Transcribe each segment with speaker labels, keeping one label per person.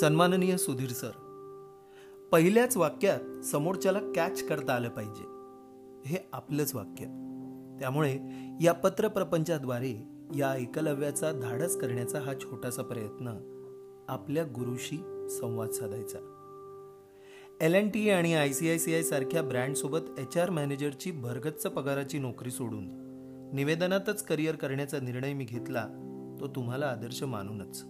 Speaker 1: सन्माननीय सुधीर सर पहिल्याच वाक्यात समोरच्याला कॅच करता आलं पाहिजे. हे आपलंच वाक्य. त्यामुळे या पत्रप्रपंचाद्वारे या एकलव्याचा धाडस करण्याचा हा छोटासा प्रयत्न आपल्या गुरुशी संवाद साधायचा. एल एन टी आणि I C I C I सारख्या ब्रँडसोबत एच आर मॅनेजरची भरगच्च पगाराची नोकरी सोडून निवेदनातच करिअर करण्याचा निर्णय मी घेतला तो तुम्हाला आदर्श मानूनच.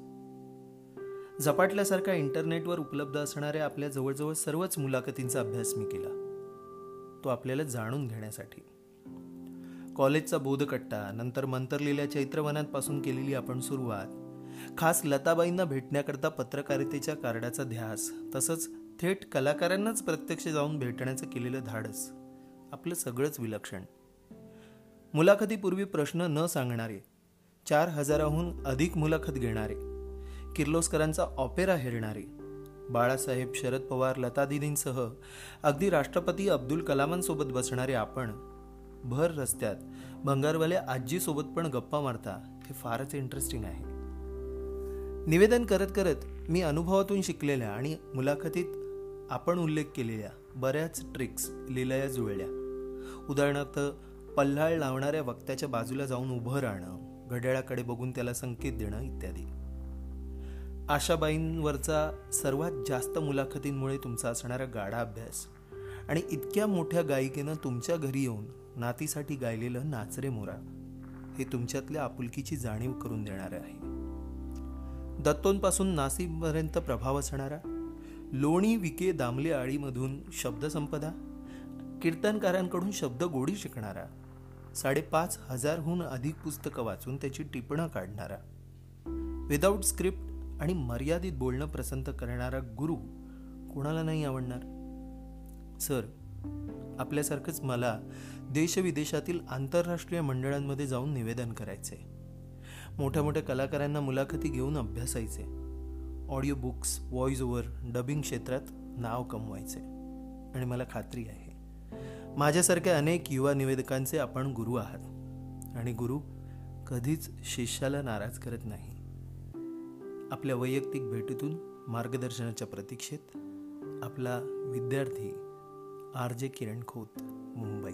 Speaker 1: झपाटल्यासारख्या इंटरनेटवर उपलब्ध असणाऱ्या आपल्या जवळजवळ सर्वच मुलाखतींचा अभ्यास मी केला. तो आपल्याला जाणून घेण्यासाठी. कॉलेजचा बोधकट्टा नंतर मंतरलेल्या चैत्रवनांपासून केलेली आपण सुरुवात खास लताबाईंना भेटण्याकरता पत्रकारितेच्या कार्डाचा ध्यास तसंच थेट कलाकारांनाच प्रत्यक्ष जाऊन भेटण्याचं केलेलं धाडस आपलं सगळंच विलक्षण. मुलाखतीपूर्वी प्रश्न न सांगणारे चार हजाराहून अधिक मुलाखत घेणारे किर्लोस्करांचा ऑपेरा हेरणारे. बाळासाहेब शरद पवार लतादिदींसह अगदी राष्ट्रपती अब्दुल कलामांसोबत बसणारे आपण. भर रस्त्यात भंगारवाल्या आजीसोबत पण गप्पा मारता हे फारच इंटरेस्टिंग आहे. निवेदन करत करत मी अनुभवातून शिकलेल्या आणि मुलाखतीत आपण उल्लेख केलेल्या बऱ्याच ट्रिक्स लिलया जुळल्या. उदाहरणार्थ पल्हाळ लावणाऱ्या वक्त्याच्या बाजूला जाऊन उभं राहणं घड्याळाकडे बघून त्याला संकेत देणं इत्यादी. आशाबाईंवरचा सर्वात जास्त मुलाखतींमुळे तुमचा असणारा गाढा अभ्यास आणि इतक्या मोठ्या गायिकेनं तुमच्या घरी येऊन नातीसाठी गायलेलं नाचरे मोरा हे तुमच्यातल्या आपुलकीची जाणीव करून देणारं आहे. दत्तोंपासून नाशिकपर्यंत प्रभाव असणारा लोणी विके दामले आळीमधून शब्दसंपदा कीर्तनकारांकडून शब्द गोडी शिकणारा साडेपाच हजारहून अधिक पुस्तकं वाचून त्याची टिपणं काढणारा. विदाऊट स्क्रिप्ट आणि मर्यादित बोलणं प्रसंत करणारा गुरु कोणाला नाही आवडणार? सर आपल्यासारखंच मला देशविदेशातील आंतरराष्ट्रीय मंडळांमध्ये जाऊन निवेदन करायचे मोठ्या मोठ्या कलाकारांना मुलाखती घेऊन अभ्यासायचे audio books voice over dubbing क्षेत्रात नाव कमवायचे आणि मला खात्री आहे माझ्यासारख्या अनेक युवा निवेदकांचे आपण गुरु आहात. आणि गुरु कधीच शिष्याला नाराज करत नाही. आपल्या वैयक्तिक भेटीतून मार्गदर्शनाच्या प्रतीक्षेत आपला विद्यार्थी आर जे किरण खोत मुंबई.